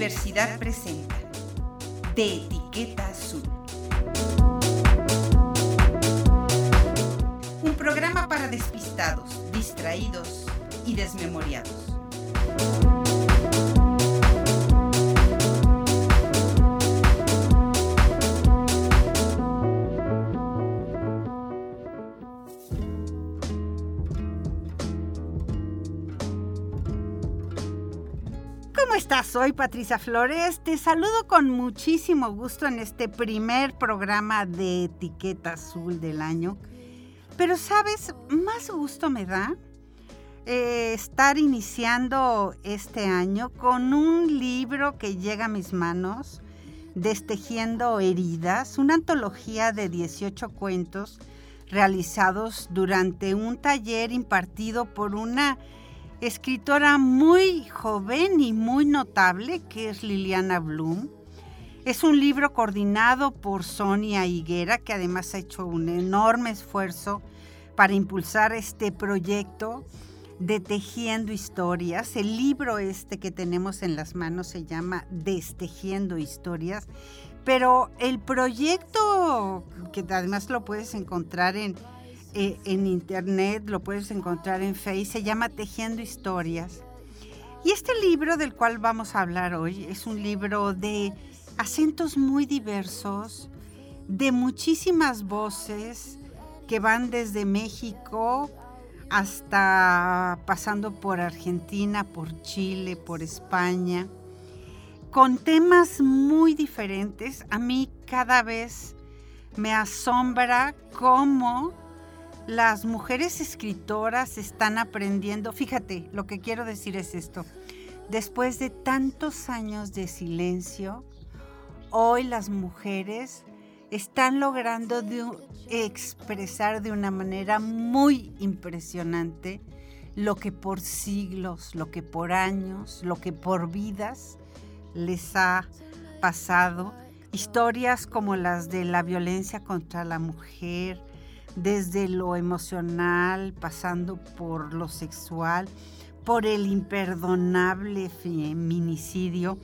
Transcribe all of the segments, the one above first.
Universidad presenta De Etiqueta Azul. Un programa para despistados, distraídos y desmemoriados. Soy Patricia Flores. Te saludo con muchísimo gusto en este primer programa de Etiqueta Azul del año. Pero sabes, más gusto me da eh, estar iniciando este año con un libro que llega a mis manos, Destejiendo Heridas, una antología de 18 cuentos realizados durante un taller impartido por una escritora muy joven y muy notable que es Liliana Bloom. Es un libro coordinado por Sonia Higuera, que además ha hecho un enorme esfuerzo para impulsar este proyecto de Tejiendo Historias. El libro este que tenemos en las manos se llama Destejiendo Historias, pero el proyecto, que además lo puedes encontrar en eh, en internet, lo puedes encontrar en Facebook, se llama Tejiendo Historias. Y este libro del cual vamos a hablar hoy es un libro de acentos muy diversos, de muchísimas voces que van desde México hasta pasando por Argentina, por Chile, por España, con temas muy diferentes. A mí cada vez me asombra cómo las mujeres escritoras están aprendiendo, fíjate, lo que quiero decir es esto, después de tantos años de silencio, hoy las mujeres están logrando expresar de una manera muy impresionante lo que por siglos, lo que por años, lo que por vidas les ha pasado. Historias como las de la violencia contra la mujer, desde lo emocional, pasando por lo sexual, por el imperdonable feminicidio.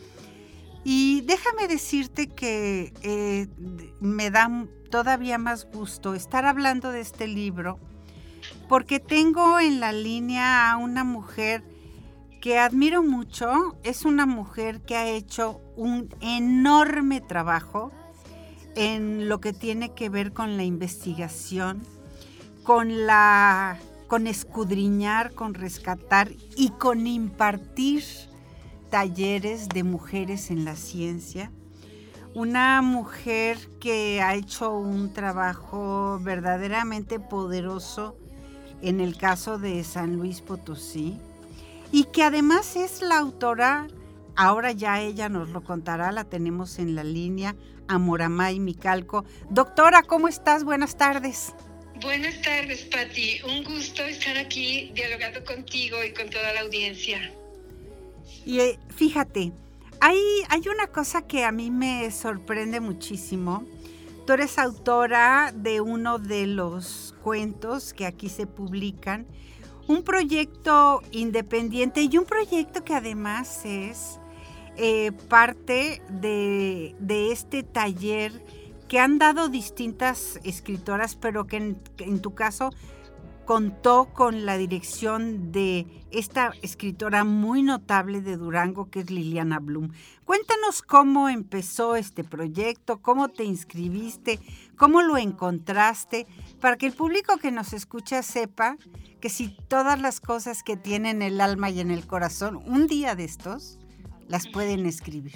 Y déjame decirte que eh, me da todavía más gusto estar hablando de este libro porque tengo en la línea a una mujer que admiro mucho. Es una mujer que ha hecho un enorme trabajo en lo que tiene que ver con la investigación, con la con escudriñar, con rescatar y con impartir talleres de mujeres en la ciencia. Una mujer que ha hecho un trabajo verdaderamente poderoso en el caso de San Luis Potosí y que además es la autora, ahora ya ella nos lo contará, la tenemos en la línea, Amoramay Micalco. Doctora, ¿cómo estás? Buenas tardes. Buenas tardes, Patti. Un gusto estar aquí dialogando contigo y con toda la audiencia. Y eh, fíjate, hay, hay una cosa que a mí me sorprende muchísimo. Tú eres autora de uno de los cuentos que aquí se publican, un proyecto independiente y un proyecto que además es eh, parte de, este taller que han dado distintas escritoras, pero que en, tu caso contó con la dirección de esta escritora muy notable de Durango, que es Liliana Blum. Cuéntanos cómo empezó este proyecto, cómo te inscribiste, cómo lo encontraste, para que el público que nos escucha sepa que si todas las cosas que tienen el alma y en el corazón, un día de estos, las pueden escribir.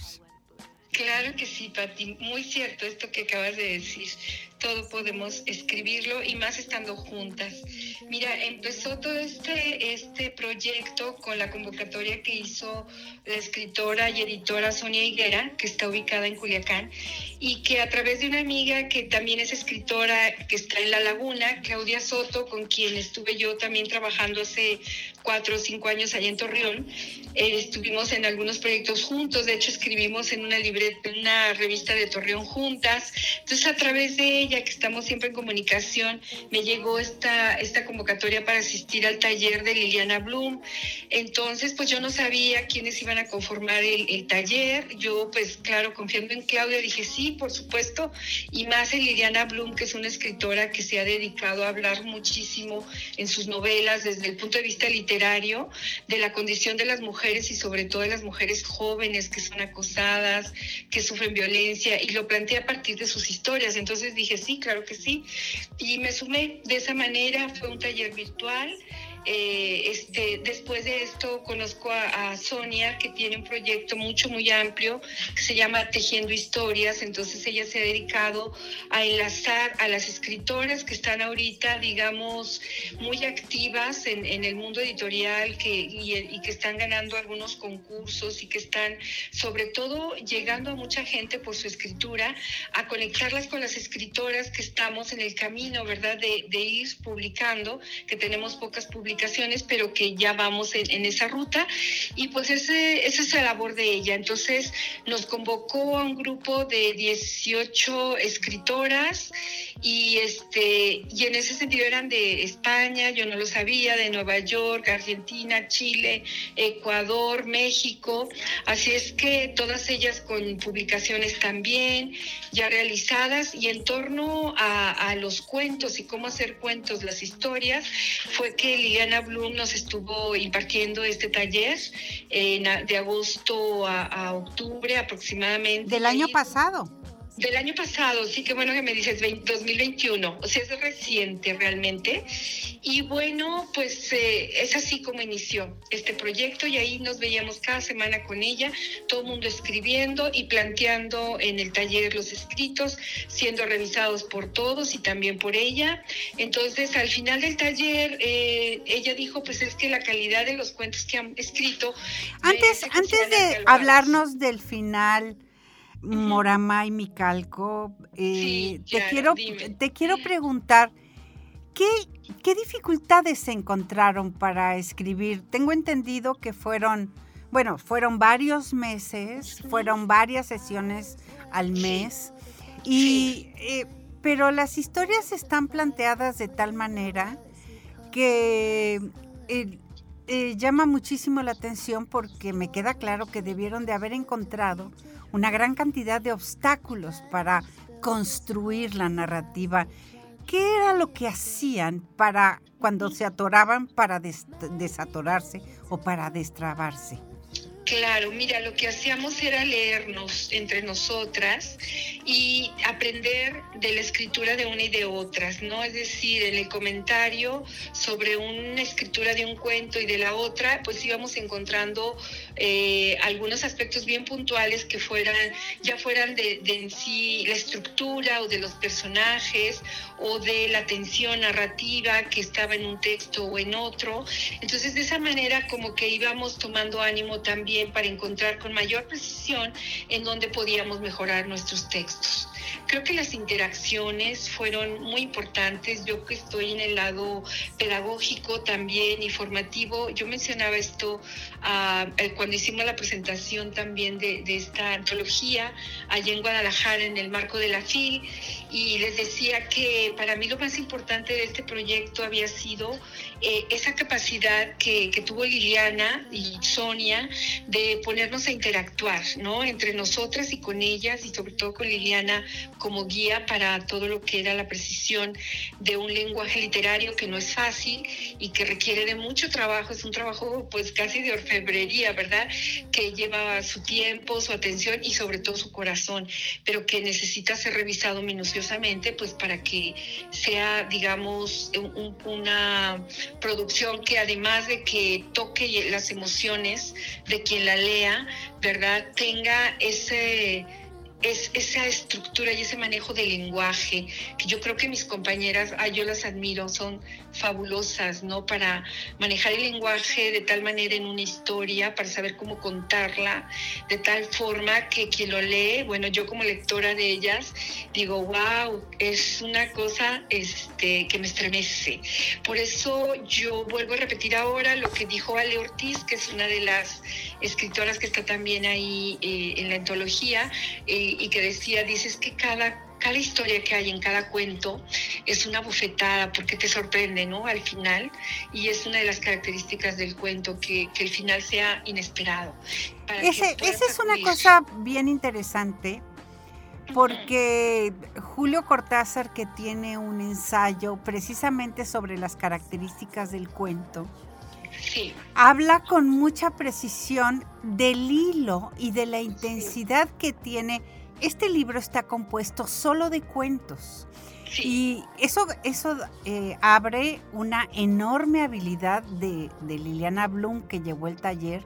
Claro que sí, Pati, muy cierto esto que acabas de decir todo podemos escribirlo y más estando juntas. Mira, empezó todo este, este proyecto con la convocatoria que hizo la escritora y editora Sonia Higuera, que está ubicada en Culiacán, y que a través de una amiga que también es escritora, que está en La Laguna, Claudia Soto, con quien estuve yo también trabajando hace cuatro o cinco años allá en Torreón, eh, estuvimos en algunos proyectos juntos, de hecho escribimos en una libreta, en una revista de Torreón juntas, entonces a través de ella, que estamos siempre en comunicación, me llegó esta, esta convocatoria para asistir al taller de Liliana Bloom. Entonces, pues yo no sabía quiénes iban a conformar el, el taller. Yo, pues claro, confiando en Claudia, dije sí, por supuesto, y más en Liliana Bloom, que es una escritora que se ha dedicado a hablar muchísimo en sus novelas desde el punto de vista literario de la condición de las mujeres y sobre todo las mujeres jóvenes que son acosadas, que sufren violencia, y lo planteé a partir de sus historias. Entonces dije, sí, claro que sí. Y me sumé de esa manera, fue un taller virtual. Eh, este, después de esto conozco a, Sonia, que tiene un proyecto mucho, muy amplio, que se llama Tejiendo Historias. Entonces ella se ha dedicado a enlazar a las escritoras que están ahorita, digamos, muy activas en, el mundo editorial que, y, y, que están ganando algunos concursos y que están, sobre todo, llegando a mucha gente por su escritura, a conectarlas con las escritoras que estamos en el camino, ¿verdad?, de, de ir publicando, que tenemos pocas publicaciones pero que ya vamos en, esa ruta. Y pues ese, esa es la labor de ella. Entonces nos convocó a un grupo de 18 escritoras y, este, y en ese sentido eran de España, yo no lo sabía, de Nueva York, Argentina, Chile, Ecuador, México. Así es que todas ellas con publicaciones también ya realizadas y en torno a, los cuentos y cómo hacer cuentos, las historias, fue que Liliana Bloom nos estuvo impartiendo este taller de agosto a, octubre aproximadamente. Del año pasado. Del año pasado, sí, qué bueno que me dices, 20, 2021, o sea, es reciente realmente. Y bueno, pues eh, es así como inició este proyecto y ahí nos veíamos cada semana con ella, todo el mundo escribiendo y planteando en el taller los escritos, siendo revisados por todos y también por ella. Entonces, al final del taller, eh, ella dijo, pues es que la calidad de los cuentos que han escrito... Antes, antes de hablarnos del final... Morama y Micalco, eh, Sí, te, quiero, dime. te quiero preguntar, ¿qué, ¿qué dificultades se encontraron para escribir? Tengo entendido que fueron, bueno, fueron varios meses, fueron varias sesiones al mes, y, eh, pero las historias están planteadas de tal manera que eh, eh, llama muchísimo la atención porque me queda claro que debieron de haber encontrado una gran cantidad de obstáculos para construir la narrativa. ¿Qué era lo que hacían para cuando se atoraban para des desatorarse o para destrabarse? Claro, mira, lo que hacíamos era leernos entre nosotras y aprender de la escritura de una y de otras, ¿no? Es decir, en el comentario sobre una escritura de un cuento y de la otra, pues íbamos encontrando eh, algunos aspectos bien puntuales que fueran, ya fueran de, de, en sí la estructura o de los personajes o de la tensión narrativa que estaba en un texto o en otro. Entonces, de esa manera como que íbamos tomando ánimo también para encontrar con mayor precisión en dónde podíamos mejorar nuestros textos. Creo que las interacciones fueron muy importantes. Yo que estoy en el lado pedagógico también y formativo, yo mencionaba esto uh, cuando hicimos la presentación también de, de, esta antología allá en Guadalajara en el marco de la FIL y les decía que para mí lo más importante de este proyecto había sido eh, esa capacidad que, tuvo Liliana y Sonia de ponernos a interactuar, ¿no? Entre nosotras y con ellas y sobre todo con Liliana como guía para todo lo que era la precisión de un lenguaje literario que no es fácil y que requiere de mucho trabajo, es un trabajo pues casi de orfebrería, ¿verdad? Que lleva su tiempo, su atención y sobre todo su corazón, pero que necesita ser revisado minuciosamente pues para que sea, digamos, un, una producción que además de que toque las emociones de quien la lea, ¿verdad? Tenga ese es esa estructura y ese manejo del lenguaje, que yo creo que mis compañeras, ah, yo las admiro, son fabulosas, ¿no? Para manejar el lenguaje de tal manera en una historia, para saber cómo contarla, de tal forma que quien lo lee, bueno, yo como lectora de ellas, digo, wow, es una cosa este, que me estremece. Por eso yo vuelvo a repetir ahora lo que dijo Ale Ortiz, que es una de las escritoras que está también ahí eh, en la antología, eh, y que decía, dices que cada cada historia que hay en cada cuento es una bofetada porque te sorprende, ¿no? Al final, y es una de las características del cuento, que, el final sea inesperado. Esa es una cosa bien interesante porque Julio Cortázar, que tiene un ensayo precisamente sobre las características del cuento, habla con mucha precisión del hilo y de la intensidad que tiene. Este libro está compuesto solo de cuentos. Y eso, eso eh, abre una enorme habilidad de, de Liliana Blum que llevó el taller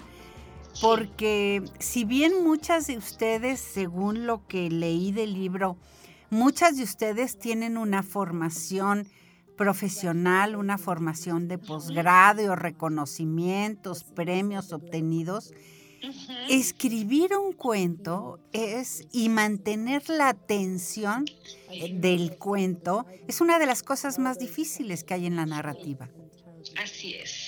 porque si bien muchas de ustedes, según lo que leí del libro, muchas de ustedes tienen una formación profesional, una formación de posgrado, reconocimientos, premios obtenidos, escribir un cuento es y mantener la atención del cuento es una de las cosas más difíciles que hay en la narrativa. Así es.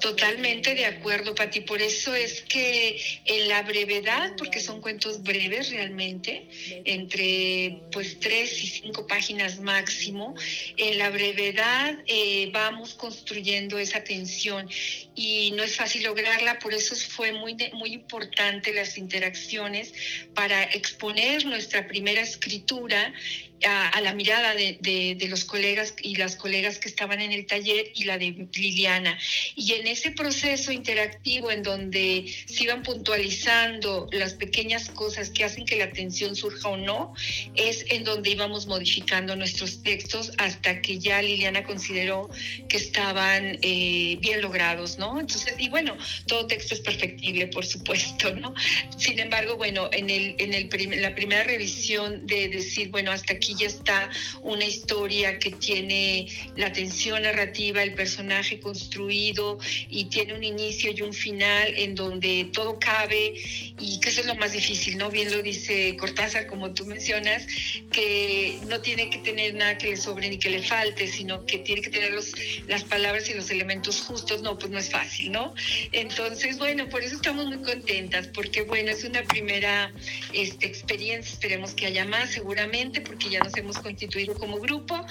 Totalmente de acuerdo, Pati. Por eso es que en la brevedad, porque son cuentos breves realmente, entre pues tres y cinco páginas máximo, en la brevedad eh, vamos construyendo esa tensión y no es fácil lograrla, por eso fue muy, muy importante las interacciones para exponer nuestra primera escritura a, la mirada de, los colegas y las colegas que estaban en el taller y la de Liliana. Y en ese proceso interactivo en donde se iban puntualizando las pequeñas cosas que hacen que la atención surja o no, es en donde íbamos modificando nuestros textos hasta que ya Liliana consideró que estaban eh, bien logrados, ¿no? Entonces, y bueno, todo texto es perfectible, por supuesto, ¿no? Sin embargo, bueno, en, el, en el la primera revisión de decir, bueno, hasta aquí aquí ya está una historia que tiene la tensión narrativa, el personaje construido y tiene un inicio y un final en donde todo cabe y que eso es lo más difícil, ¿no? Bien lo dice Cortázar, como tú mencionas, que no tiene que tener nada que le sobre ni que le falte, sino que tiene que tener los, las palabras y los elementos justos. No, pues no es fácil, ¿no? Entonces, bueno, por eso estamos muy contentas, porque bueno, es una primera este, experiencia, esperemos que haya más seguramente, porque ya nos hemos constituido como grupo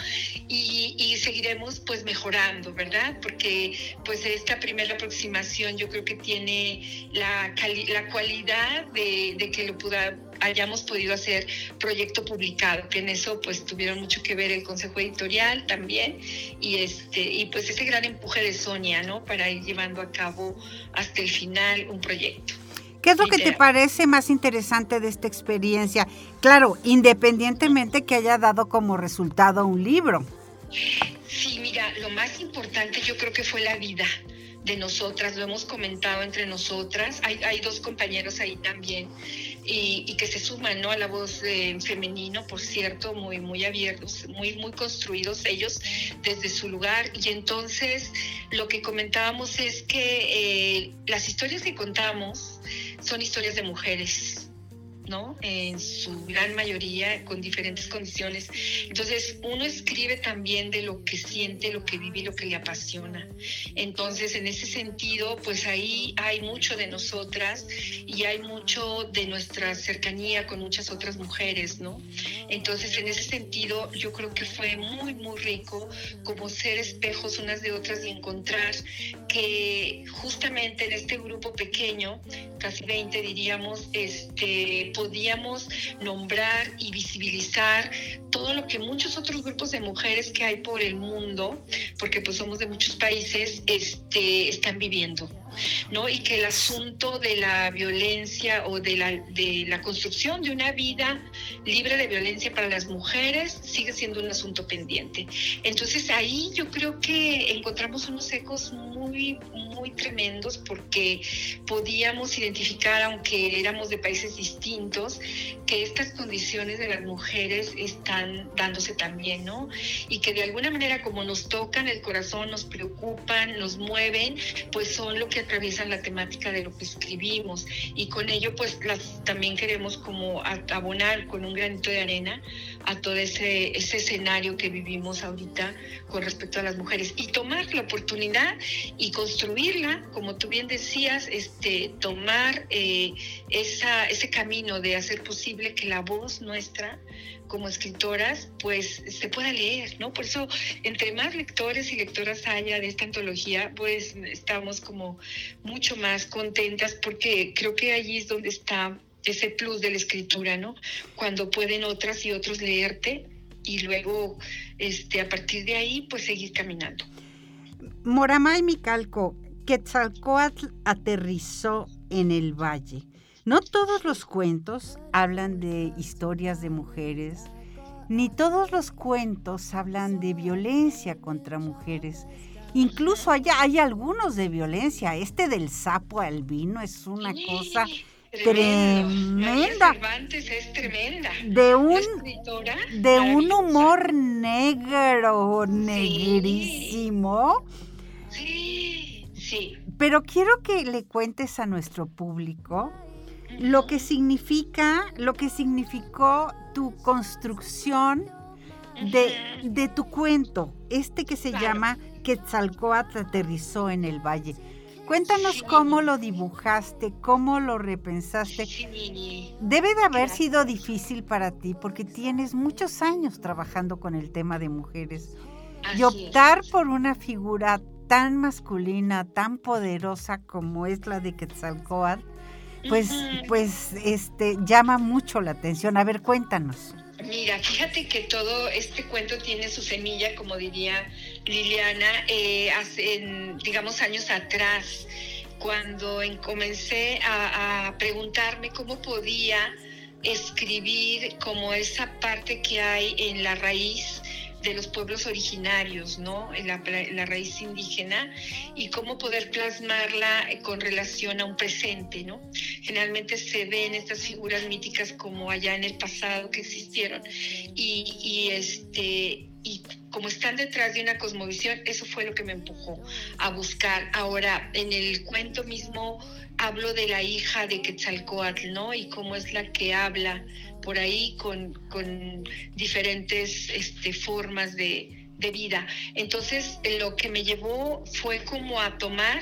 y, seguiremos pues mejorando, ¿verdad? Porque pues esta primera aproximación yo creo que tiene la, la cualidad de, que lo pueda, hayamos podido hacer proyecto publicado, que en eso pues tuvieron mucho que ver el consejo editorial también y este y pues ese gran empuje de Sonia, ¿no? Para ir llevando a cabo hasta el final un proyecto. ¿Qué es lo que te parece más interesante de esta experiencia? Claro, independientemente que haya dado como resultado un libro. Sí, mira, lo más importante yo creo que fue la vida de nosotras, lo hemos comentado entre nosotras, hay, hay dos compañeros ahí también y, que se suman ¿no? a la voz eh, femenino, por cierto, muy, muy abiertos, muy, muy construidos ellos desde su lugar. Y entonces lo que comentábamos es que eh, las historias que contamos son historias de mujeres ¿no? En su gran mayoría con diferentes condiciones. Entonces, uno escribe también de lo que siente, lo que vive y lo que le apasiona. Entonces, en ese sentido, pues ahí hay mucho de nosotras y hay mucho de nuestra cercanía con muchas otras mujeres, ¿no? Entonces, en ese sentido, yo creo que fue muy, muy rico como ser espejos unas de otras y encontrar que justamente en este grupo pequeño, casi 20 diríamos, este podíamos nombrar y visibilizar todo lo que muchos otros grupos de mujeres que hay por el mundo, porque pues somos de muchos países, este, están viviendo. ¿No? Y que el asunto de la violencia o de la, de la construcción de una vida libre de violencia para las mujeres sigue siendo un asunto pendiente. Entonces ahí yo creo que encontramos unos ecos muy, muy tremendos porque podíamos identificar, aunque éramos de países distintos, que estas condiciones de las mujeres están dándose también, ¿no? Y que de alguna manera como nos tocan el corazón, nos preocupan, nos mueven, pues son lo que atraviesan la temática de lo que escribimos y con ello pues las, también queremos como abonar con un granito de arena a todo ese, escenario que vivimos ahorita con respecto a las mujeres y tomar la oportunidad y construirla, como tú bien decías, este, tomar eh, ese camino de hacer posible que la voz nuestra como escritoras, pues se pueda leer, ¿no? Por eso, entre más lectores y lectoras haya de esta antología, pues estamos como mucho más contentas porque creo que allí es donde está ese plus de la escritura, ¿no? Cuando pueden otras y otros leerte y luego, este, a partir de ahí, pues seguir caminando. Moramay Micalco, Quetzalcoatl aterrizó en el valle. No todos los cuentos hablan de historias de mujeres, ni todos los cuentos hablan de violencia contra mujeres. Incluso hay, hay algunos de violencia. Este del sapo albino es una cosa tremenda. es tremenda. De un, de un humor negro, negrísimo. Sí, sí. Pero quiero que le cuentes a nuestro público lo que significa, lo que significó tu construcción de, tu cuento, este que se llama Quetzalcoatl aterrizó en el valle. Cuéntanos cómo lo dibujaste, cómo lo repensaste. Debe de haber sido difícil para ti porque tienes muchos años trabajando con el tema de mujeres. y optar por una figura tan masculina, tan poderosa como es la de Quetzalcoatl, pues, pues este, llama mucho la atención. A ver, cuéntanos. Mira, fíjate que todo este cuento tiene su semilla, como diría Liliana, eh, hace, digamos, años atrás, cuando comencé a, a preguntarme cómo podía escribir como esa parte que hay en la raíz de los pueblos originarios, ¿no? La, raíz indígena y cómo poder plasmarla con relación a un presente, ¿no? Generalmente se ven estas figuras míticas como allá en el pasado que existieron y, y este y como están detrás de una cosmovisión, eso fue lo que me empujó a buscar. Ahora, en el cuento mismo hablo de la hija de Quetzalcoatl, ¿no? Y cómo es la que habla por ahí con, diferentes este, formas de, de vida. Entonces, lo que me llevó fue como a tomar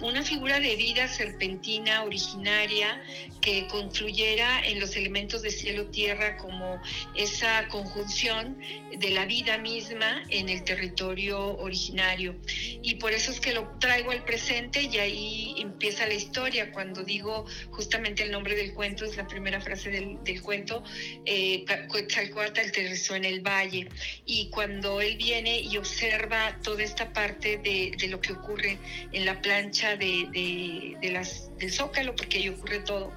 una figura de vida serpentina, originaria, que confluyera en los elementos de cielo-tierra como esa conjunción de la vida misma en el territorio originario. Y por eso es que lo traigo al presente y ahí empieza la historia. Cuando digo justamente el nombre del cuento, es la primera frase del, cuento, eh, aterrizó en el valle. Y cuando él viene y observa toda esta parte de lo que ocurre en la plancha de, las, del zócalo, porque ahí ocurre todo,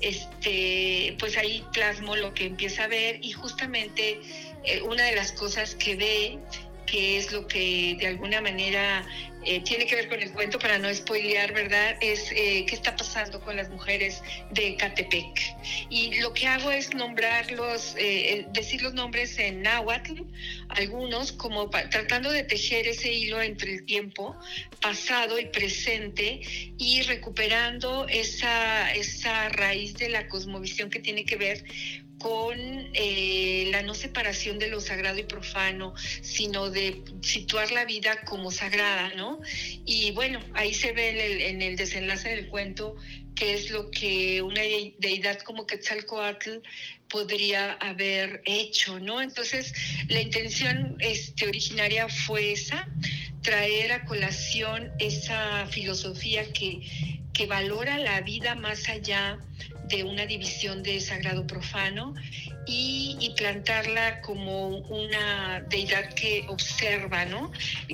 este, pues ahí plasmo lo que empieza a ver y justamente eh, una de las cosas que ve que es lo que de alguna manera eh, tiene que ver con el cuento, para no spoilear, ¿verdad? Es eh, qué está pasando con las mujeres de Catepec. Y lo que hago es nombrarlos, eh, decir los nombres en náhuatl, algunos, como tratando de tejer ese hilo entre el tiempo pasado y presente y recuperando esa, esa raíz de la cosmovisión que tiene que ver con eh, la no separación de lo sagrado y profano, sino de situar la vida como sagrada, ¿no? Y bueno, ahí se ve en el, desenlace del cuento qué es lo que una deidad como Quetzalcoatl podría haber hecho, ¿no? Entonces, la intención este, originaria fue esa, traer a colación esa filosofía que, que valora la vida más allá de una división de sagrado profano y, plantarla como una deidad que observa, ¿no?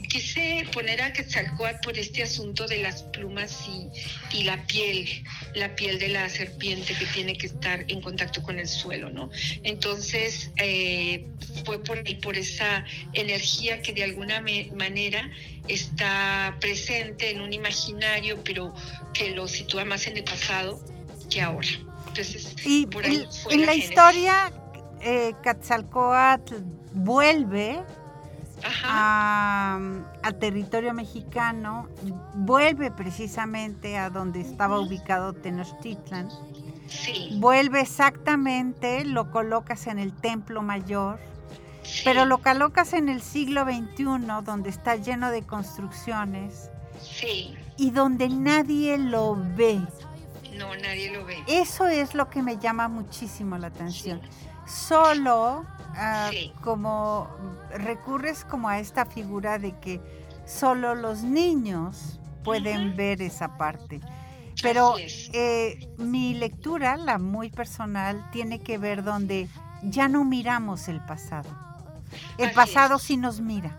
Quise poner a Quetzalcóatl por este asunto de las plumas y, y, la piel, la piel de la serpiente que tiene que estar en contacto con el suelo, ¿no? Entonces, eh, fue por, por esa energía que de alguna manera está presente en un imaginario, pero que lo sitúa más en el pasado que ahora. Entonces, y en, la, historia, eh, Quetzalcoatl vuelve a, territorio mexicano, vuelve precisamente a donde estaba ubicado Tenochtitlan. Vuelve exactamente, lo colocas en el templo mayor, pero lo colocas en el siglo XXI, donde está lleno de construcciones. Y donde nadie lo ve. No, nadie lo ve. Eso es lo que me llama muchísimo la atención. solo ah, como recurres como a esta figura de que solo los niños pueden ver esa parte. Pero eh, mi lectura, la muy personal, tiene que ver donde ya no miramos el pasado. El pasado sí nos mira.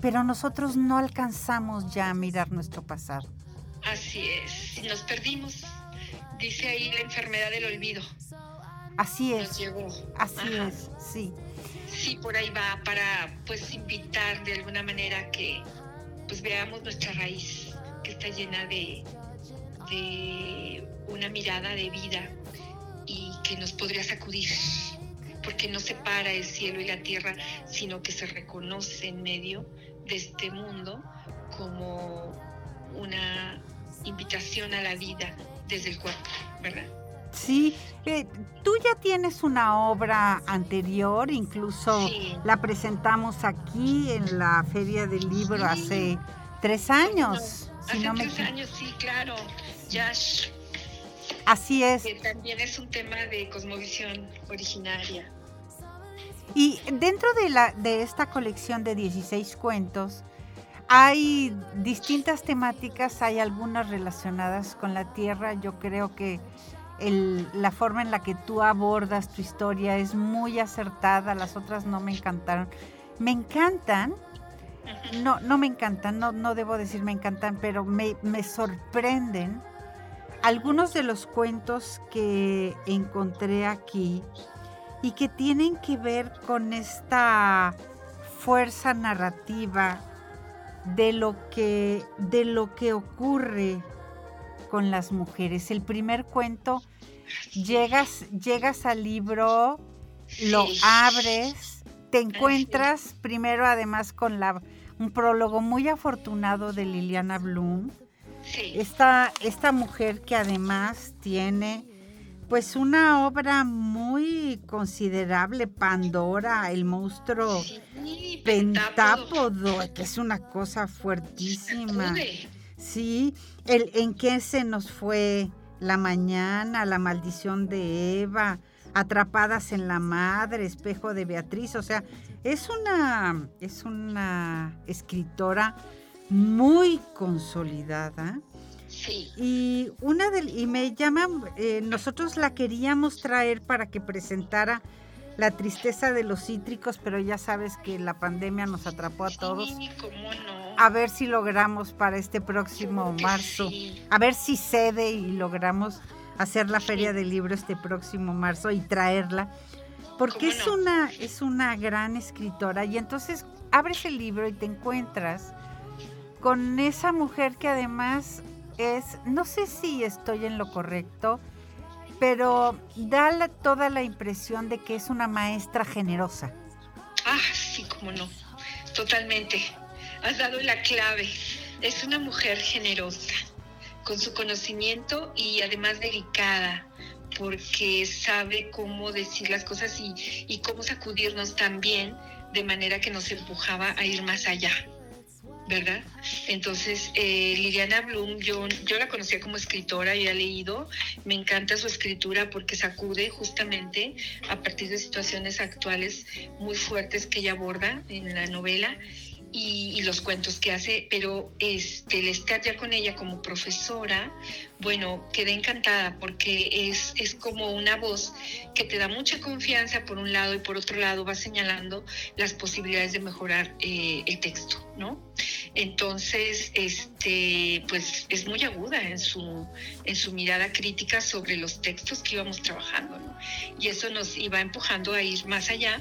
Pero nosotros no alcanzamos ya a mirar nuestro pasado. Así es. Nos perdimos. Dice ahí la enfermedad del olvido. Así es. Así es, sí. Sí, por ahí va para pues invitar de alguna manera que pues veamos nuestra raíz que está llena de, de una mirada de vida y que nos podría sacudir porque no separa el cielo y la tierra, sino que se reconoce en medio de este mundo como una invitación a la vida desde el cuerpo, ¿verdad? Sí, eh, tú ya tienes una obra anterior, incluso la presentamos aquí en la Feria del Libro hace tres años. hace tres años, sí, claro. Así es. Que también es un tema de cosmovisión originaria. Y dentro de, la, de esta colección de 16 cuentos, hay distintas temáticas, hay algunas relacionadas con la tierra. Yo creo que la forma en la que tú abordas tu historia es muy acertada, las otras no me encantaron. Me encantan, no, no me encantan, no, no debo decir me encantan, pero me, me sorprenden algunos de los cuentos que encontré aquí y que tienen que ver con esta fuerza narrativa de lo que, de lo que ocurre con las mujeres. El primer cuento, llegas, llegas al libro, lo abres, te encuentras primero además con la, un prólogo muy afortunado de Liliana Bloom esta, esta mujer que además tiene pues una obra muy considerable, Pandora, el monstruo pentápodo, que es una cosa fuertísima. Sí, el en qué se nos fue la mañana, la maldición de Eva, atrapadas en la madre, espejo de Beatriz, o sea, es una es una escritora muy consolidada. Sí. Y una del y me llama, eh, nosotros la queríamos traer para que presentara la tristeza de los cítricos, pero ya sabes que la pandemia nos atrapó a todos. A ver si logramos para este próximo marzo, a ver si cede y logramos hacer la feria del libro este próximo marzo y traerla, porque es una es una gran escritora. Y entonces abres el libro y te encuentras con esa mujer que además es, no sé si estoy en lo correcto, pero da toda la impresión de que es una maestra generosa. Ah, sí, cómo no, totalmente. Has dado la clave. Es una mujer generosa, con su conocimiento y además delicada, porque sabe cómo decir las cosas y, y cómo sacudirnos también de manera que nos empujaba a ir más allá. ¿Verdad? Entonces, eh, Liliana Bloom, yo, yo la conocía como escritora y he leído, me encanta su escritura porque sacude justamente a partir de situaciones actuales muy fuertes que ella aborda en la novela y, los cuentos que hace, pero este, el estar ya con ella como profesora, bueno, quedé encantada porque es, es como una voz que te da mucha confianza por un lado y por otro lado va señalando las posibilidades de mejorar eh, el texto, ¿no? Entonces, este, pues es muy aguda en su, en su mirada crítica sobre los textos que íbamos trabajando, ¿no? Y eso nos iba empujando a ir más allá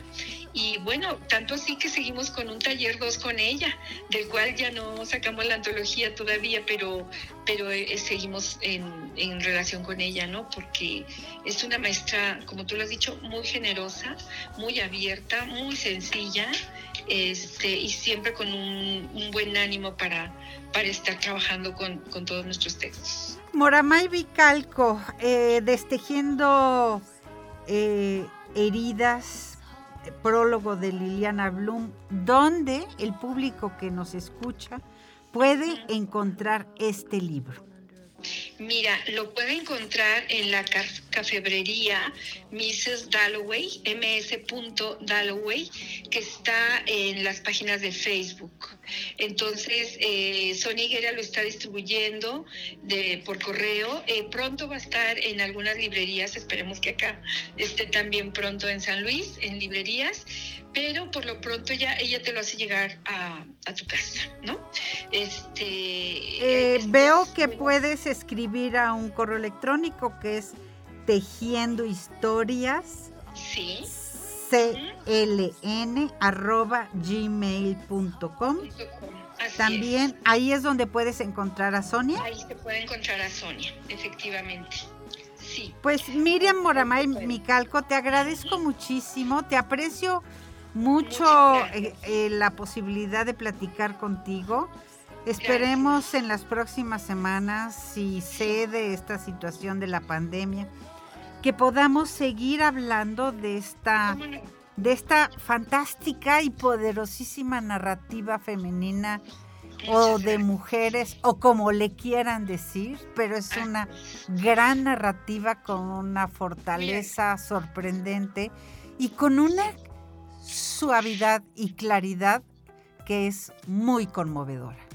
y bueno, tanto así que seguimos con un taller 2 con ella, del cual ya no sacamos la antología todavía, pero, pero eh, seguimos en, relación con ella, ¿no? Porque es una maestra, como tú lo has dicho, muy generosa, muy abierta, muy sencilla, este, y siempre con un, buen ánimo para, para estar trabajando con, con todos nuestros textos. Moramay Vicalco, eh, destejiendo eh, heridas prólogo de Liliana Bloom, donde el público que nos escucha puede encontrar este libro. Mira, lo puede encontrar en la cafebrería Mrs. Dalloway, ms. Dalloway, que está en las páginas de Facebook. Entonces, eh, Sonia Higuera lo está distribuyendo por correo. Eh, pronto va a estar en algunas librerías, esperemos que acá esté también pronto en San Luis, en librerías pero por lo pronto ya ella te lo hace llegar a, tu casa, ¿no? Este, eh, veo que puedes escribir a un correo electrónico que es tejiendo historias. Sí. cln arroba gmail.com. También ahí es donde puedes encontrar a Sonia. Ahí se puede encontrar a Sonia, efectivamente. Sí. Pues Miriam Moramay Micalco, te agradezco muchísimo, te aprecio mucho eh, eh, la posibilidad de platicar contigo. Esperemos en las próximas semanas, si cede esta situación de la pandemia, que podamos seguir hablando de esta, de esta fantástica y poderosísima narrativa femenina o de mujeres o como le quieran decir, pero es una gran narrativa con una fortaleza sorprendente y con una suavidad y claridad que es muy conmovedora.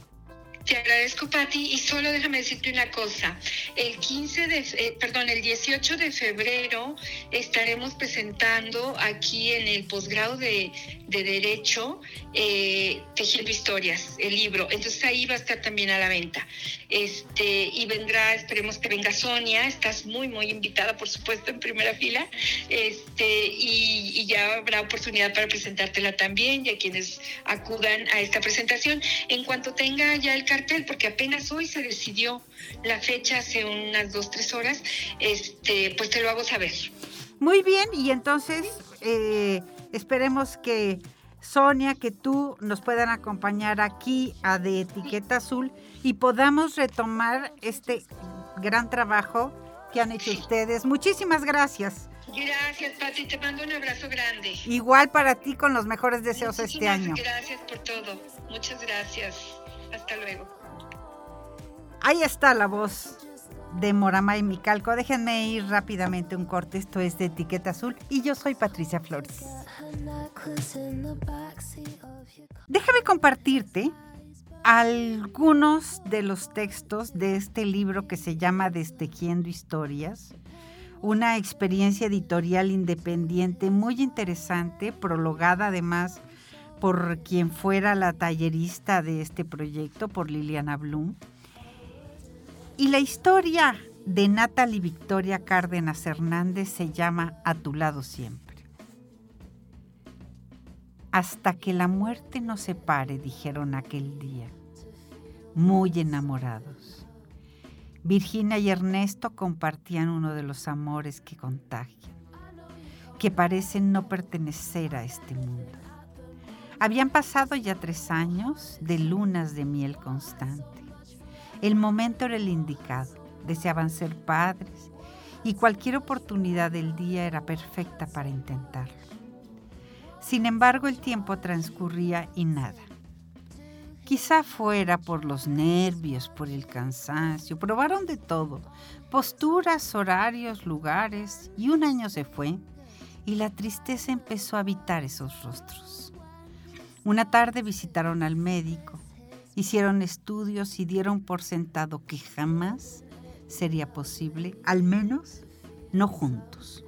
Te agradezco, Patti, y solo déjame decirte una cosa. El 15 de, eh, perdón, el 18 de febrero estaremos presentando aquí en el posgrado de, Derecho eh, Tejiendo Historias, el libro. Entonces ahí va a estar también a la venta. Este, y vendrá, esperemos que venga Sonia, estás muy, muy invitada, por supuesto, en primera fila. Este, y, ya habrá oportunidad para presentártela también y a quienes acudan a esta presentación. En cuanto tenga ya el cartel, porque apenas hoy se decidió la fecha hace unas dos, tres horas, este, pues te lo hago saber. Muy bien, y entonces eh, esperemos que Sonia, que tú nos puedan acompañar aquí a De Etiqueta Azul y podamos retomar este gran trabajo que han hecho ustedes. Muchísimas gracias. Gracias, Pati. Te mando un abrazo grande. Igual para ti, con los mejores deseos este año. Gracias por todo. Muchas gracias. Hasta luego. Ahí está la voz de Morama y Micalco. Déjenme ir rápidamente un corte. Esto es de Etiqueta Azul y yo soy Patricia Flores. Déjame compartirte algunos de los textos de este libro que se llama Destejiendo Historias, una experiencia editorial independiente muy interesante, prologada además por quien fuera la tallerista de este proyecto, por Liliana Blum. Y la historia de Natalie Victoria Cárdenas Hernández se llama A tu lado siempre. Hasta que la muerte nos separe, dijeron aquel día, muy enamorados. Virginia y Ernesto compartían uno de los amores que contagian, que parecen no pertenecer a este mundo. Habían pasado ya tres años de lunas de miel constante. El momento era el indicado. Deseaban ser padres y cualquier oportunidad del día era perfecta para intentarlo. Sin embargo, el tiempo transcurría y nada. Quizá fuera por los nervios, por el cansancio, probaron de todo, posturas, horarios, lugares, y un año se fue y la tristeza empezó a habitar esos rostros. Una tarde visitaron al médico, hicieron estudios y dieron por sentado que jamás sería posible, al menos no juntos.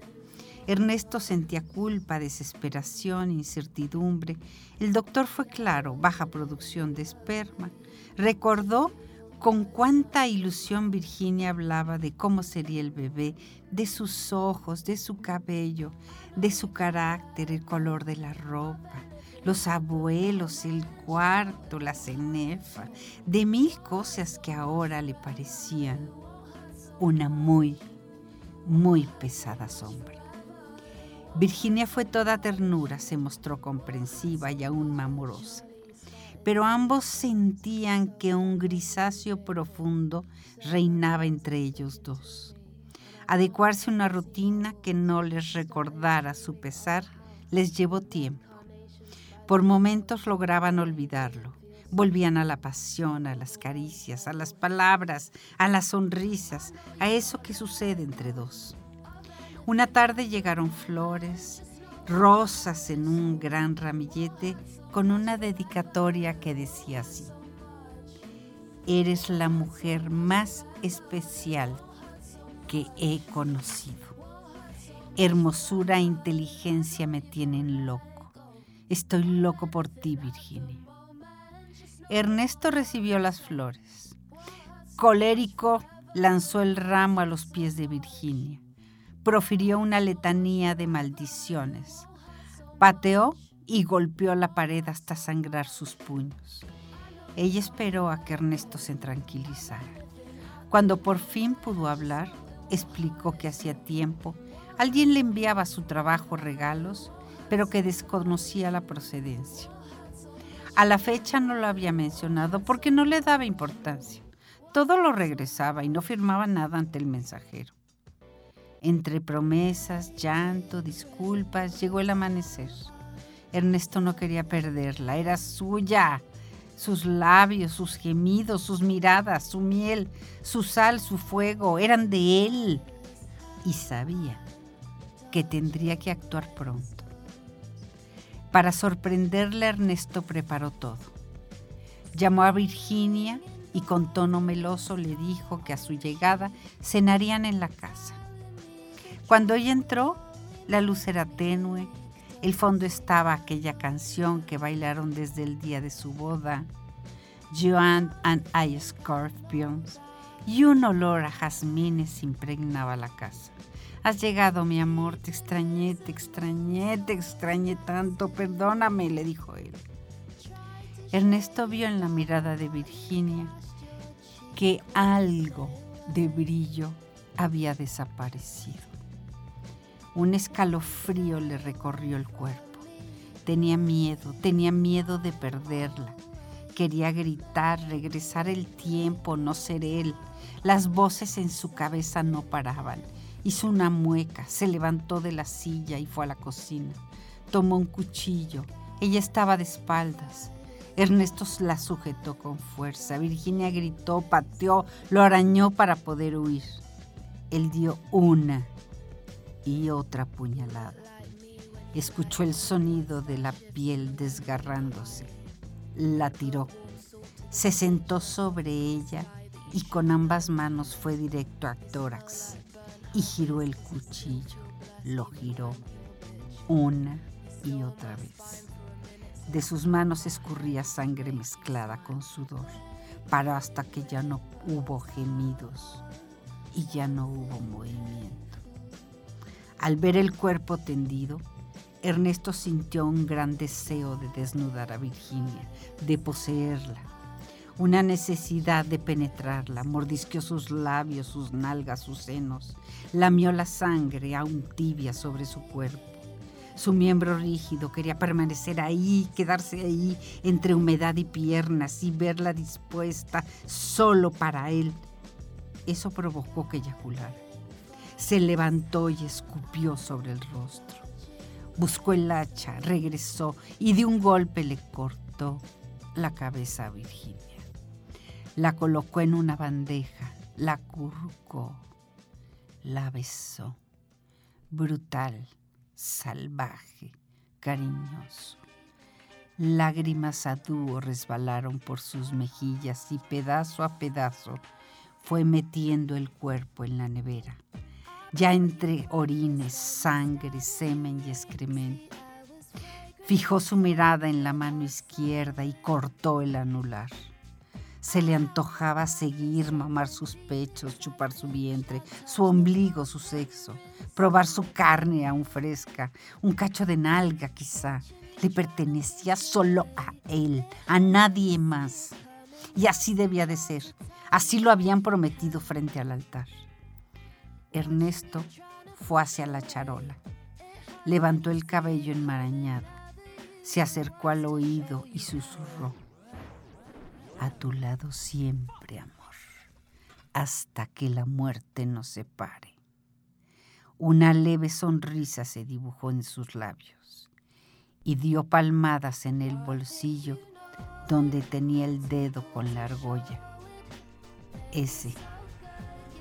Ernesto sentía culpa, desesperación, incertidumbre. El doctor fue claro, baja producción de esperma. Recordó con cuánta ilusión Virginia hablaba de cómo sería el bebé, de sus ojos, de su cabello, de su carácter, el color de la ropa los abuelos, el cuarto, la cenefa, de mil cosas que ahora le parecían una muy, muy pesada sombra. Virginia fue toda ternura, se mostró comprensiva y aún amorosa, pero ambos sentían que un grisáceo profundo reinaba entre ellos dos. Adecuarse a una rutina que no les recordara su pesar les llevó tiempo por momentos lograban olvidarlo. Volvían a la pasión, a las caricias, a las palabras, a las sonrisas, a eso que sucede entre dos. Una tarde llegaron flores, rosas en un gran ramillete con una dedicatoria que decía así. Eres la mujer más especial que he conocido. Hermosura e inteligencia me tienen loco. Estoy loco por ti, Virginia. Ernesto recibió las flores. Colérico lanzó el ramo a los pies de Virginia. Profirió una letanía de maldiciones. Pateó y golpeó la pared hasta sangrar sus puños. Ella esperó a que Ernesto se tranquilizara. Cuando por fin pudo hablar, explicó que hacía tiempo alguien le enviaba a su trabajo regalos, pero que desconocía la procedencia. A la fecha no lo había mencionado porque no le daba importancia. Todo lo regresaba y no firmaba nada ante el mensajero. Entre promesas, llanto, disculpas, llegó el amanecer. Ernesto no quería perderla, era suya. Sus labios, sus gemidos, sus miradas, su miel, su sal, su fuego, eran de él. Y sabía que tendría que actuar pronto. Para sorprenderle, Ernesto preparó todo. Llamó a Virginia y con tono meloso le dijo que a su llegada cenarían en la casa. Cuando ella entró, la luz era tenue, el fondo estaba aquella canción que bailaron desde el día de su boda, Joan and I Scorpions, y un olor a jazmines impregnaba la casa. Has llegado, mi amor, te extrañé, te extrañé, te extrañé tanto, perdóname, le dijo él. Ernesto vio en la mirada de Virginia que algo de brillo había desaparecido. Un escalofrío le recorrió el cuerpo. Tenía miedo, tenía miedo de perderla. Quería gritar, regresar el tiempo, no ser él. Las voces en su cabeza no paraban Hizo una mueca, se levantó de la silla y fue a la cocina. Tomó un cuchillo. Ella estaba de espaldas. Ernesto la sujetó con fuerza. Virginia gritó, pateó, lo arañó para poder huir. Él dio una y otra puñalada. Escuchó el sonido de la piel desgarrándose. La tiró. Se sentó sobre ella y con ambas manos fue directo a tórax y giró el cuchillo. Lo giró una y otra vez. De sus manos escurría sangre mezclada con sudor, para hasta que ya no hubo gemidos y ya no hubo movimiento. Al ver el cuerpo tendido, Ernesto sintió un gran deseo de desnudar a Virginia, de poseerla, una necesidad de penetrarla. Mordisqueó sus labios, sus nalgas, sus senos. Lamió la sangre aún tibia sobre su cuerpo. Su miembro rígido quería permanecer ahí, quedarse ahí entre humedad y piernas y verla dispuesta solo para él. Eso provocó que eyaculara. Se levantó y escupió sobre el rostro. Buscó el hacha, regresó y de un golpe le cortó la cabeza a Virginia. La colocó en una bandeja, la currucó, la besó. Brutal, salvaje, cariñoso. Lágrimas a dúo resbalaron por sus mejillas y pedazo a pedazo fue metiendo el cuerpo en la nevera, ya entre orines, sangre, semen y excremento. Fijó su mirada en la mano izquierda y cortó el anular. Se le antojaba seguir, mamar sus pechos, chupar su vientre, su ombligo, su sexo, probar su carne aún fresca, un cacho de nalga quizá. Le pertenecía solo a él, a nadie más. Y así debía de ser. Así lo habían prometido frente al altar. Ernesto fue hacia la charola. Levantó el cabello enmarañado. Se acercó al oído y susurró a tu lado siempre, amor, hasta que la muerte nos separe. Una leve sonrisa se dibujó en sus labios y dio palmadas en el bolsillo donde tenía el dedo con la argolla. Ese,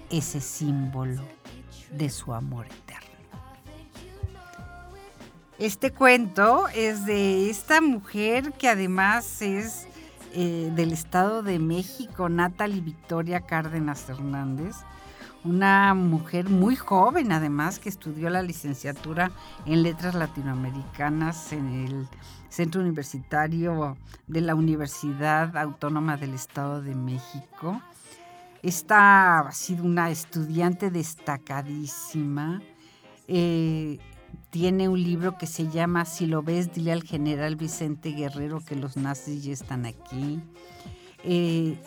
ese símbolo de su amor eterno. Este cuento es de esta mujer que además es eh, del Estado de México, Natalie Victoria Cárdenas Hernández, una mujer muy joven además que estudió la licenciatura en letras latinoamericanas en el Centro Universitario de la Universidad Autónoma del Estado de México. Esta ha sido una estudiante destacadísima. Eh, tiene un libro que se llama Si lo ves, dile al general Vicente Guerrero que los nazis ya están aquí. Eh,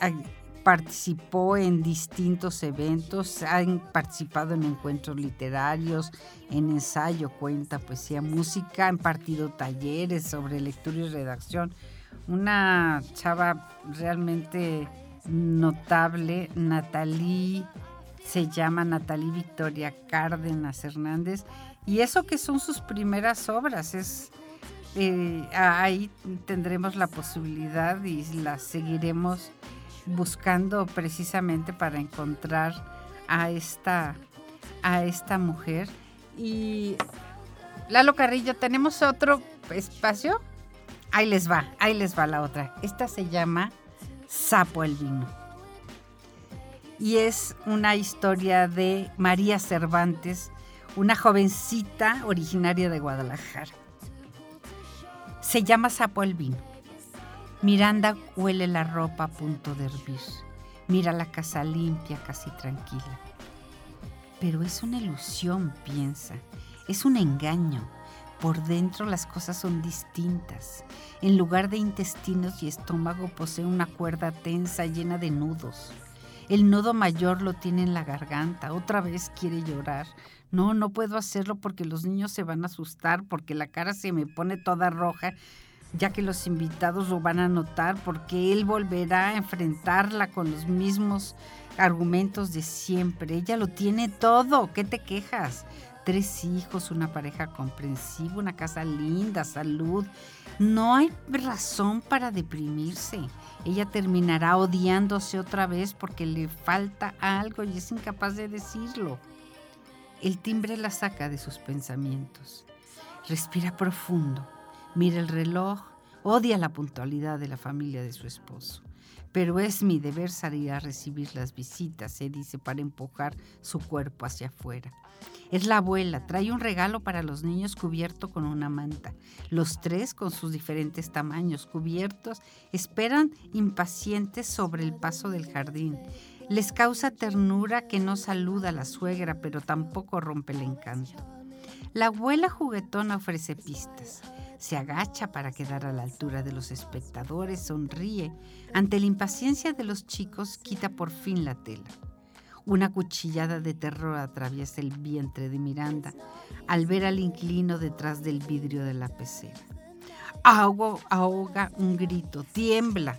participó en distintos eventos, ha participado en encuentros literarios, en ensayo, cuenta, poesía, música, ha impartido talleres sobre lectura y redacción. Una chava realmente notable, Natalie, se llama Natalie Victoria Cárdenas Hernández, y eso que son sus primeras obras, es eh, ahí tendremos la posibilidad y la seguiremos buscando precisamente para encontrar a esta, a esta mujer. Y Lalo Carrillo, ¿tenemos otro espacio? Ahí les va, ahí les va la otra. Esta se llama Sapo el vino. Y es una historia de María Cervantes, una jovencita originaria de Guadalajara. Se llama Sapo el vino. Miranda huele la ropa a punto de hervir. Mira la casa limpia, casi tranquila. Pero es una ilusión, piensa. Es un engaño. Por dentro las cosas son distintas. En lugar de intestinos y estómago posee una cuerda tensa llena de nudos. El nudo mayor lo tiene en la garganta. Otra vez quiere llorar. No, no puedo hacerlo porque los niños se van a asustar, porque la cara se me pone toda roja, ya que los invitados lo van a notar, porque él volverá a enfrentarla con los mismos argumentos de siempre. Ella lo tiene todo, ¿qué te quejas? Tres hijos, una pareja comprensiva, una casa linda, salud. No hay razón para deprimirse. Ella terminará odiándose otra vez porque le falta algo y es incapaz de decirlo. El timbre la saca de sus pensamientos. Respira profundo, mira el reloj, odia la puntualidad de la familia de su esposo. Pero es mi deber salir a recibir las visitas, se dice para empujar su cuerpo hacia afuera. Es la abuela, trae un regalo para los niños cubierto con una manta. Los tres, con sus diferentes tamaños cubiertos, esperan impacientes sobre el paso del jardín. Les causa ternura que no saluda a la suegra, pero tampoco rompe el encanto. La abuela juguetona ofrece pistas. Se agacha para quedar a la altura de los espectadores, sonríe. Ante la impaciencia de los chicos, quita por fin la tela. Una cuchillada de terror atraviesa el vientre de Miranda al ver al inclino detrás del vidrio de la pecera. ahoga un grito, tiembla.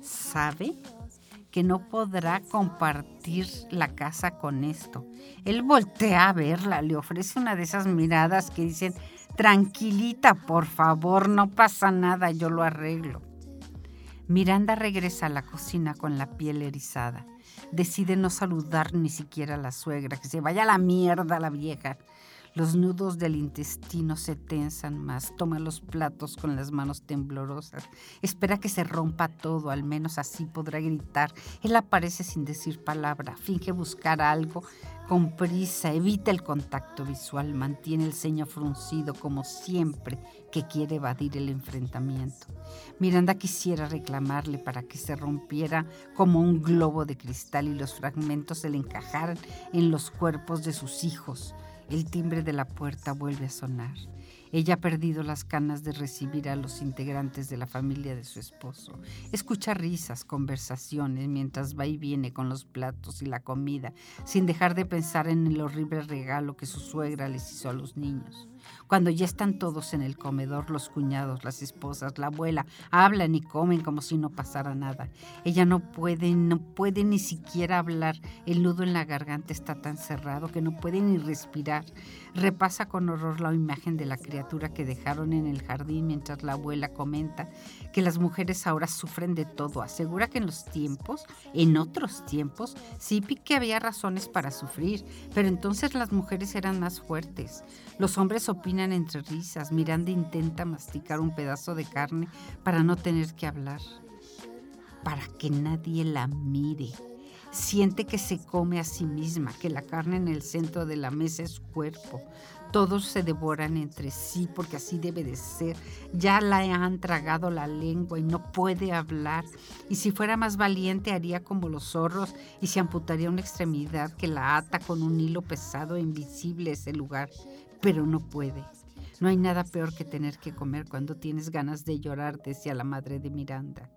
¿Sabe? que no podrá compartir la casa con esto. Él voltea a verla, le ofrece una de esas miradas que dicen, tranquilita, por favor, no pasa nada, yo lo arreglo. Miranda regresa a la cocina con la piel erizada. Decide no saludar ni siquiera a la suegra, que se vaya a la mierda la vieja. Los nudos del intestino se tensan más. Toma los platos con las manos temblorosas. Espera que se rompa todo, al menos así podrá gritar. Él aparece sin decir palabra. Finge buscar algo con prisa. Evita el contacto visual. Mantiene el ceño fruncido como siempre que quiere evadir el enfrentamiento. Miranda quisiera reclamarle para que se rompiera como un globo de cristal y los fragmentos se le encajaran en los cuerpos de sus hijos. El timbre de la puerta vuelve a sonar. Ella ha perdido las ganas de recibir a los integrantes de la familia de su esposo. Escucha risas, conversaciones mientras va y viene con los platos y la comida, sin dejar de pensar en el horrible regalo que su suegra les hizo a los niños. Cuando ya están todos en el comedor, los cuñados, las esposas, la abuela, hablan y comen como si no pasara nada. Ella no puede, no puede ni siquiera hablar. El nudo en la garganta está tan cerrado que no puede ni respirar. Repasa con horror la imagen de la criatura que dejaron en el jardín mientras la abuela comenta que las mujeres ahora sufren de todo. Asegura que en los tiempos, en otros tiempos, sí que había razones para sufrir, pero entonces las mujeres eran más fuertes. Los hombres opinan entre risas. Miranda intenta masticar un pedazo de carne para no tener que hablar, para que nadie la mire. Siente que se come a sí misma, que la carne en el centro de la mesa es cuerpo. Todos se devoran entre sí porque así debe de ser. Ya la han tragado la lengua y no puede hablar. Y si fuera más valiente haría como los zorros y se amputaría una extremidad que la ata con un hilo pesado e invisible ese lugar pero no puede. No hay nada peor que tener que comer cuando tienes ganas de llorar, decía la madre de Miranda.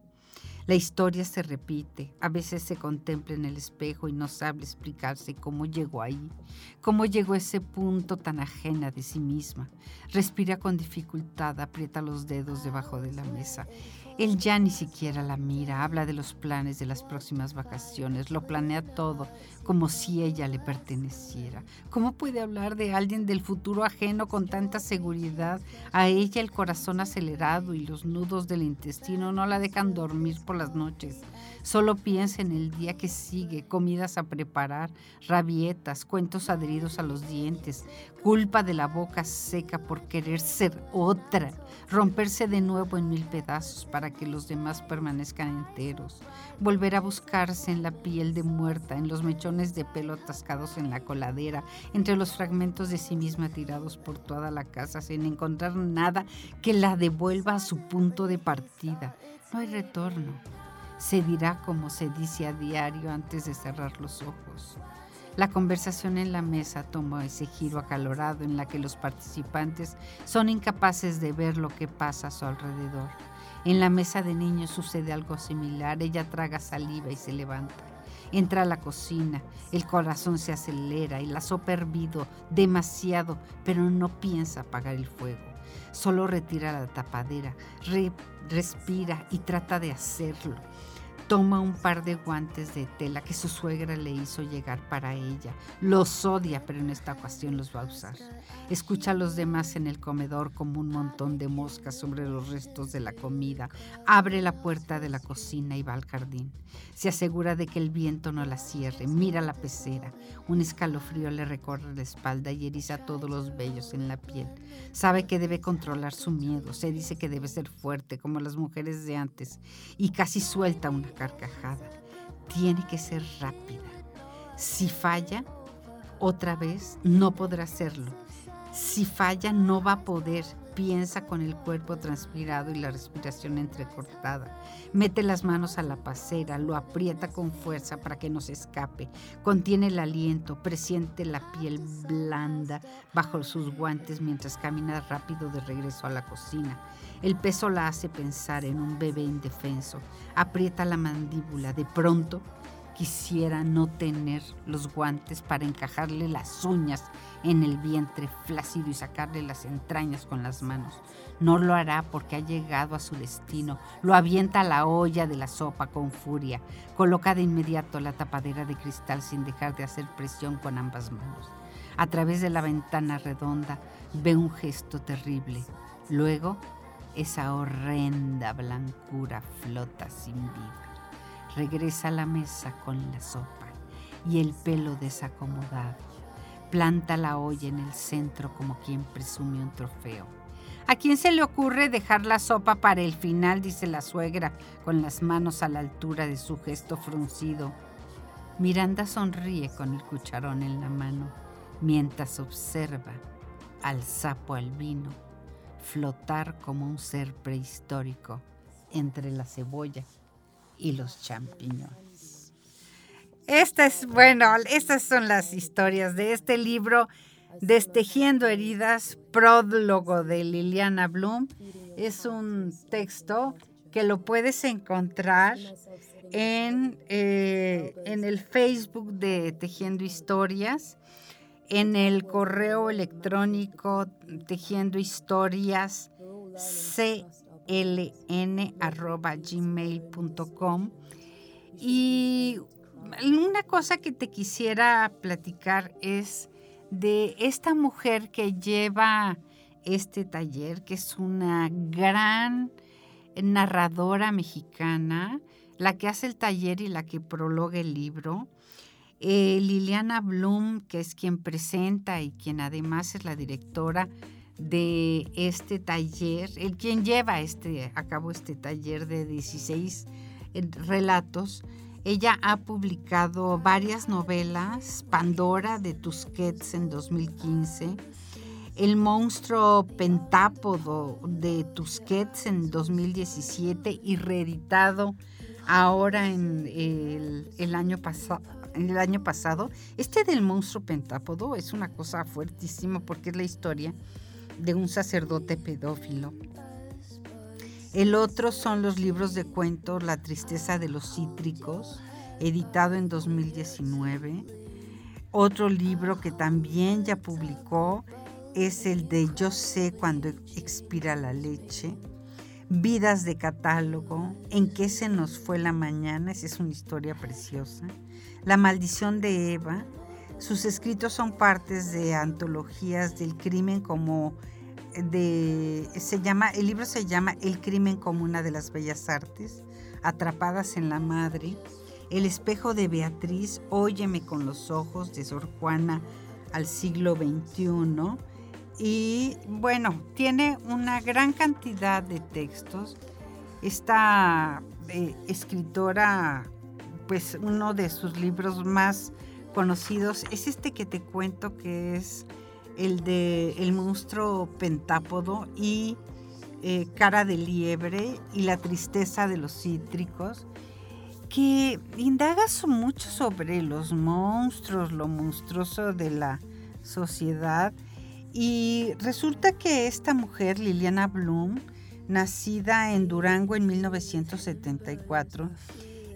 La historia se repite, a veces se contempla en el espejo y no sabe explicarse cómo llegó ahí, cómo llegó a ese punto tan ajena de sí misma. Respira con dificultad, aprieta los dedos debajo de la mesa él ya ni siquiera la mira, habla de los planes de las próximas vacaciones, lo planea todo como si ella le perteneciera. ¿Cómo puede hablar de alguien del futuro ajeno con tanta seguridad? A ella el corazón acelerado y los nudos del intestino no la dejan dormir por las noches. Solo piensa en el día que sigue, comidas a preparar, rabietas, cuentos adheridos a los dientes, culpa de la boca seca por querer ser otra, romperse de nuevo en mil pedazos para que los demás permanezcan enteros, volver a buscarse en la piel de muerta, en los mechones de pelo atascados en la coladera, entre los fragmentos de sí misma tirados por toda la casa sin encontrar nada que la devuelva a su punto de partida. No hay retorno se dirá como se dice a diario antes de cerrar los ojos. La conversación en la mesa toma ese giro acalorado en la que los participantes son incapaces de ver lo que pasa a su alrededor. En la mesa de niños sucede algo similar. Ella traga saliva y se levanta. Entra a la cocina, el corazón se acelera y la sopa hervido demasiado, pero no piensa apagar el fuego. Solo retira la tapadera, respira y trata de hacerlo Toma un par de guantes de tela que su suegra le hizo llegar para ella. Los odia, pero en esta ocasión los va a usar. Escucha a los demás en el comedor como un montón de moscas sobre los restos de la comida. Abre la puerta de la cocina y va al jardín. Se asegura de que el viento no la cierre. Mira la pecera. Un escalofrío le recorre la espalda y eriza todos los vellos en la piel. Sabe que debe controlar su miedo. Se dice que debe ser fuerte como las mujeres de antes y casi suelta una carcajada. Tiene que ser rápida. Si falla, otra vez no podrá hacerlo. Si falla, no va a poder. Piensa con el cuerpo transpirado y la respiración entrecortada. Mete las manos a la pasera, lo aprieta con fuerza para que no se escape. Contiene el aliento, presiente la piel blanda bajo sus guantes mientras camina rápido de regreso a la cocina. El peso la hace pensar en un bebé indefenso. Aprieta la mandíbula. De pronto quisiera no tener los guantes para encajarle las uñas en el vientre flácido y sacarle las entrañas con las manos. No lo hará porque ha llegado a su destino. Lo avienta a la olla de la sopa con furia. Coloca de inmediato la tapadera de cristal sin dejar de hacer presión con ambas manos. A través de la ventana redonda ve un gesto terrible. Luego esa horrenda blancura flota sin vida. Regresa a la mesa con la sopa y el pelo desacomodado. Planta la olla en el centro como quien presume un trofeo. ¿A quién se le ocurre dejar la sopa para el final? dice la suegra, con las manos a la altura de su gesto fruncido. Miranda sonríe con el cucharón en la mano, mientras observa al sapo albino flotar como un ser prehistórico entre la cebolla y los champiñones. Estas, bueno, estas son las historias de este libro, Destejiendo heridas, prólogo de Liliana Bloom. Es un texto que lo puedes encontrar en, eh, en el Facebook de Tejiendo Historias en el correo electrónico tejiendo historias cln.gmail.com y una cosa que te quisiera platicar es de esta mujer que lleva este taller, que es una gran narradora mexicana, la que hace el taller y la que prologa el libro. Eh, Liliana Blum, que es quien presenta y quien además es la directora de este taller, el quien lleva este, a cabo este taller de 16 eh, relatos. Ella ha publicado varias novelas, Pandora de Tusquets en 2015, El monstruo pentápodo de Tusquets en 2017 y reeditado ahora en el, año pasado. El año pasado, este del monstruo pentápodo es una cosa fuertísima porque es la historia de un sacerdote pedófilo. El otro son los libros de cuentos La tristeza de los cítricos, editado en 2019. Otro libro que también ya publicó es el de Yo sé cuando expira la leche. Vidas de catálogo, En qué se nos fue la mañana, esa es una historia preciosa. La maldición de Eva, sus escritos son partes de antologías del crimen como de se llama el libro se llama El crimen como una de las bellas artes, Atrapadas en la madre, El espejo de Beatriz, Óyeme con los ojos de Sor Juana al siglo XXI y bueno, tiene una gran cantidad de textos. Esta eh, escritora, pues uno de sus libros más conocidos es este que te cuento que es el de El monstruo pentápodo y eh, Cara de liebre y La tristeza de los cítricos, que indaga mucho sobre los monstruos, lo monstruoso de la sociedad. Y resulta que esta mujer, Liliana Bloom, nacida en Durango en 1974,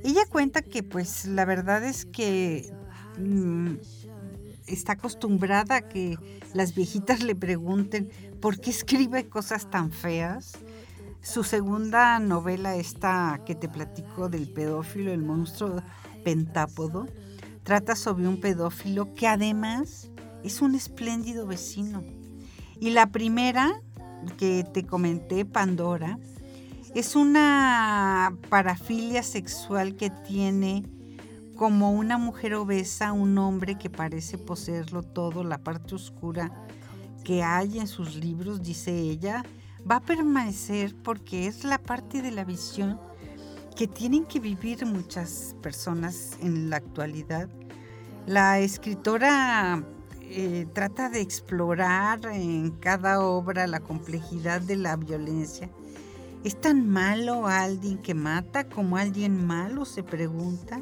ella cuenta que pues la verdad es que mm, está acostumbrada a que las viejitas le pregunten por qué escribe cosas tan feas. Su segunda novela, esta que te platico del pedófilo, el monstruo pentápodo, trata sobre un pedófilo que además es un espléndido vecino. Y la primera que te comenté, Pandora, es una parafilia sexual que tiene como una mujer obesa un hombre que parece poseerlo todo, la parte oscura que hay en sus libros, dice ella, va a permanecer porque es la parte de la visión que tienen que vivir muchas personas en la actualidad. La escritora eh, trata de explorar en cada obra la complejidad de la violencia. ¿Es tan malo alguien que mata como alguien malo? se pregunta.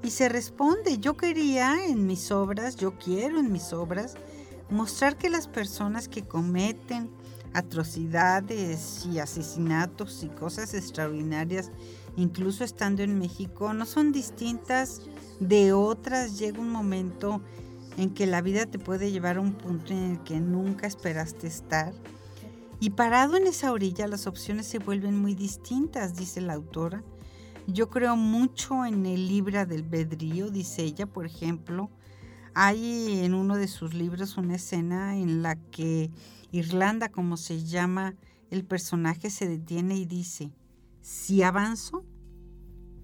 Y se responde, yo quería en mis obras, yo quiero en mis obras, mostrar que las personas que cometen atrocidades y asesinatos y cosas extraordinarias, incluso estando en México, no son distintas de otras. Llega un momento en que la vida te puede llevar a un punto en el que nunca esperaste estar. Y parado en esa orilla las opciones se vuelven muy distintas, dice la autora. Yo creo mucho en el libre del bedrío, dice ella, por ejemplo. Hay en uno de sus libros una escena en la que Irlanda, como se llama, el personaje se detiene y dice, si avanzo,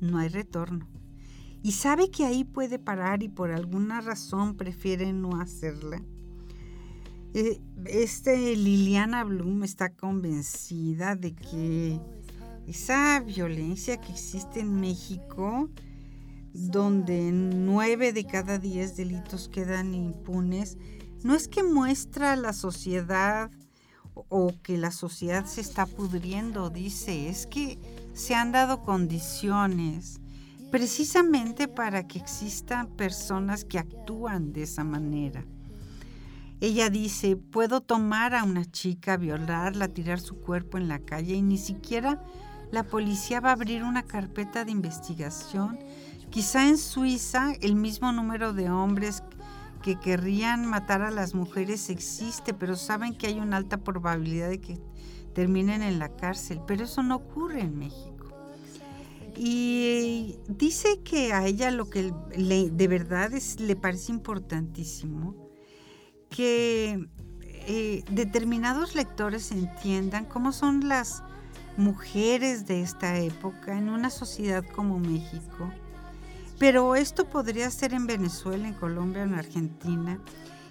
no hay retorno y sabe que ahí puede parar y por alguna razón prefiere no hacerla. Eh, este Liliana Bloom está convencida de que esa violencia que existe en México, donde nueve de cada diez delitos quedan impunes, no es que muestra la sociedad o que la sociedad se está pudriendo, dice, es que se han dado condiciones precisamente para que existan personas que actúan de esa manera. Ella dice, puedo tomar a una chica, violarla, tirar su cuerpo en la calle y ni siquiera la policía va a abrir una carpeta de investigación. Quizá en Suiza el mismo número de hombres que querrían matar a las mujeres existe, pero saben que hay una alta probabilidad de que terminen en la cárcel, pero eso no ocurre en México. Y dice que a ella lo que le, de verdad le parece importantísimo, que eh, determinados lectores entiendan cómo son las mujeres de esta época en una sociedad como México. Pero esto podría ser en Venezuela, en Colombia, en Argentina.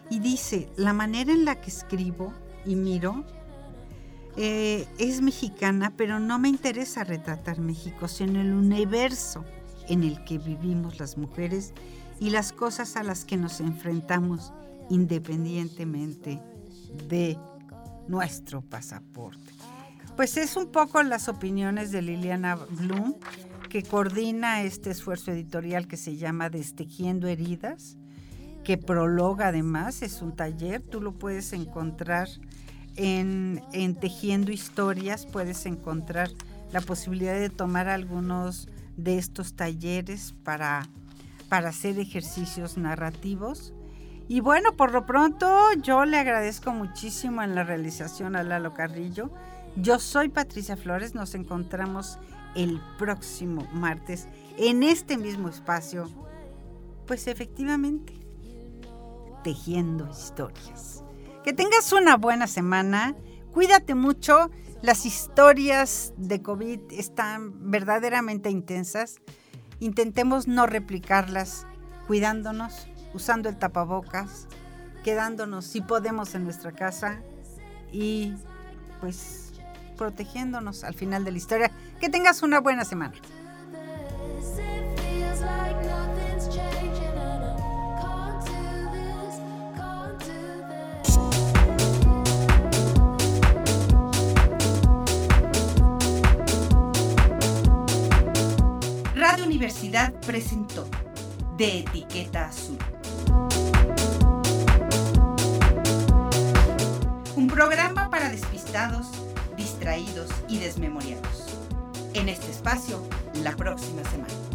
Y dice, la manera en la que escribo y miro eh, es mexicana, pero no me interesa retratar México, sino el universo en el que vivimos las mujeres y las cosas a las que nos enfrentamos independientemente de nuestro pasaporte. Pues es un poco las opiniones de Liliana Bloom, que coordina este esfuerzo editorial que se llama Destejiendo Heridas, que prologa además, es un taller, tú lo puedes encontrar en, Tejiendo Historias puedes encontrar la posibilidad de tomar algunos de estos talleres para, para hacer ejercicios narrativos. Y bueno, por lo pronto yo le agradezco muchísimo en la realización a Lalo Carrillo. Yo soy Patricia Flores, nos encontramos el próximo martes en este mismo espacio. Pues efectivamente, tejiendo historias. Que tengas una buena semana. Cuídate mucho. Las historias de COVID están verdaderamente intensas. Intentemos no replicarlas, cuidándonos, usando el tapabocas, quedándonos si podemos en nuestra casa y pues protegiéndonos al final de la historia. Que tengas una buena semana. Universidad presentó De Etiqueta Azul. Programa para despistados, distraídos y desmemoriados. En este espacio, la próxima semana.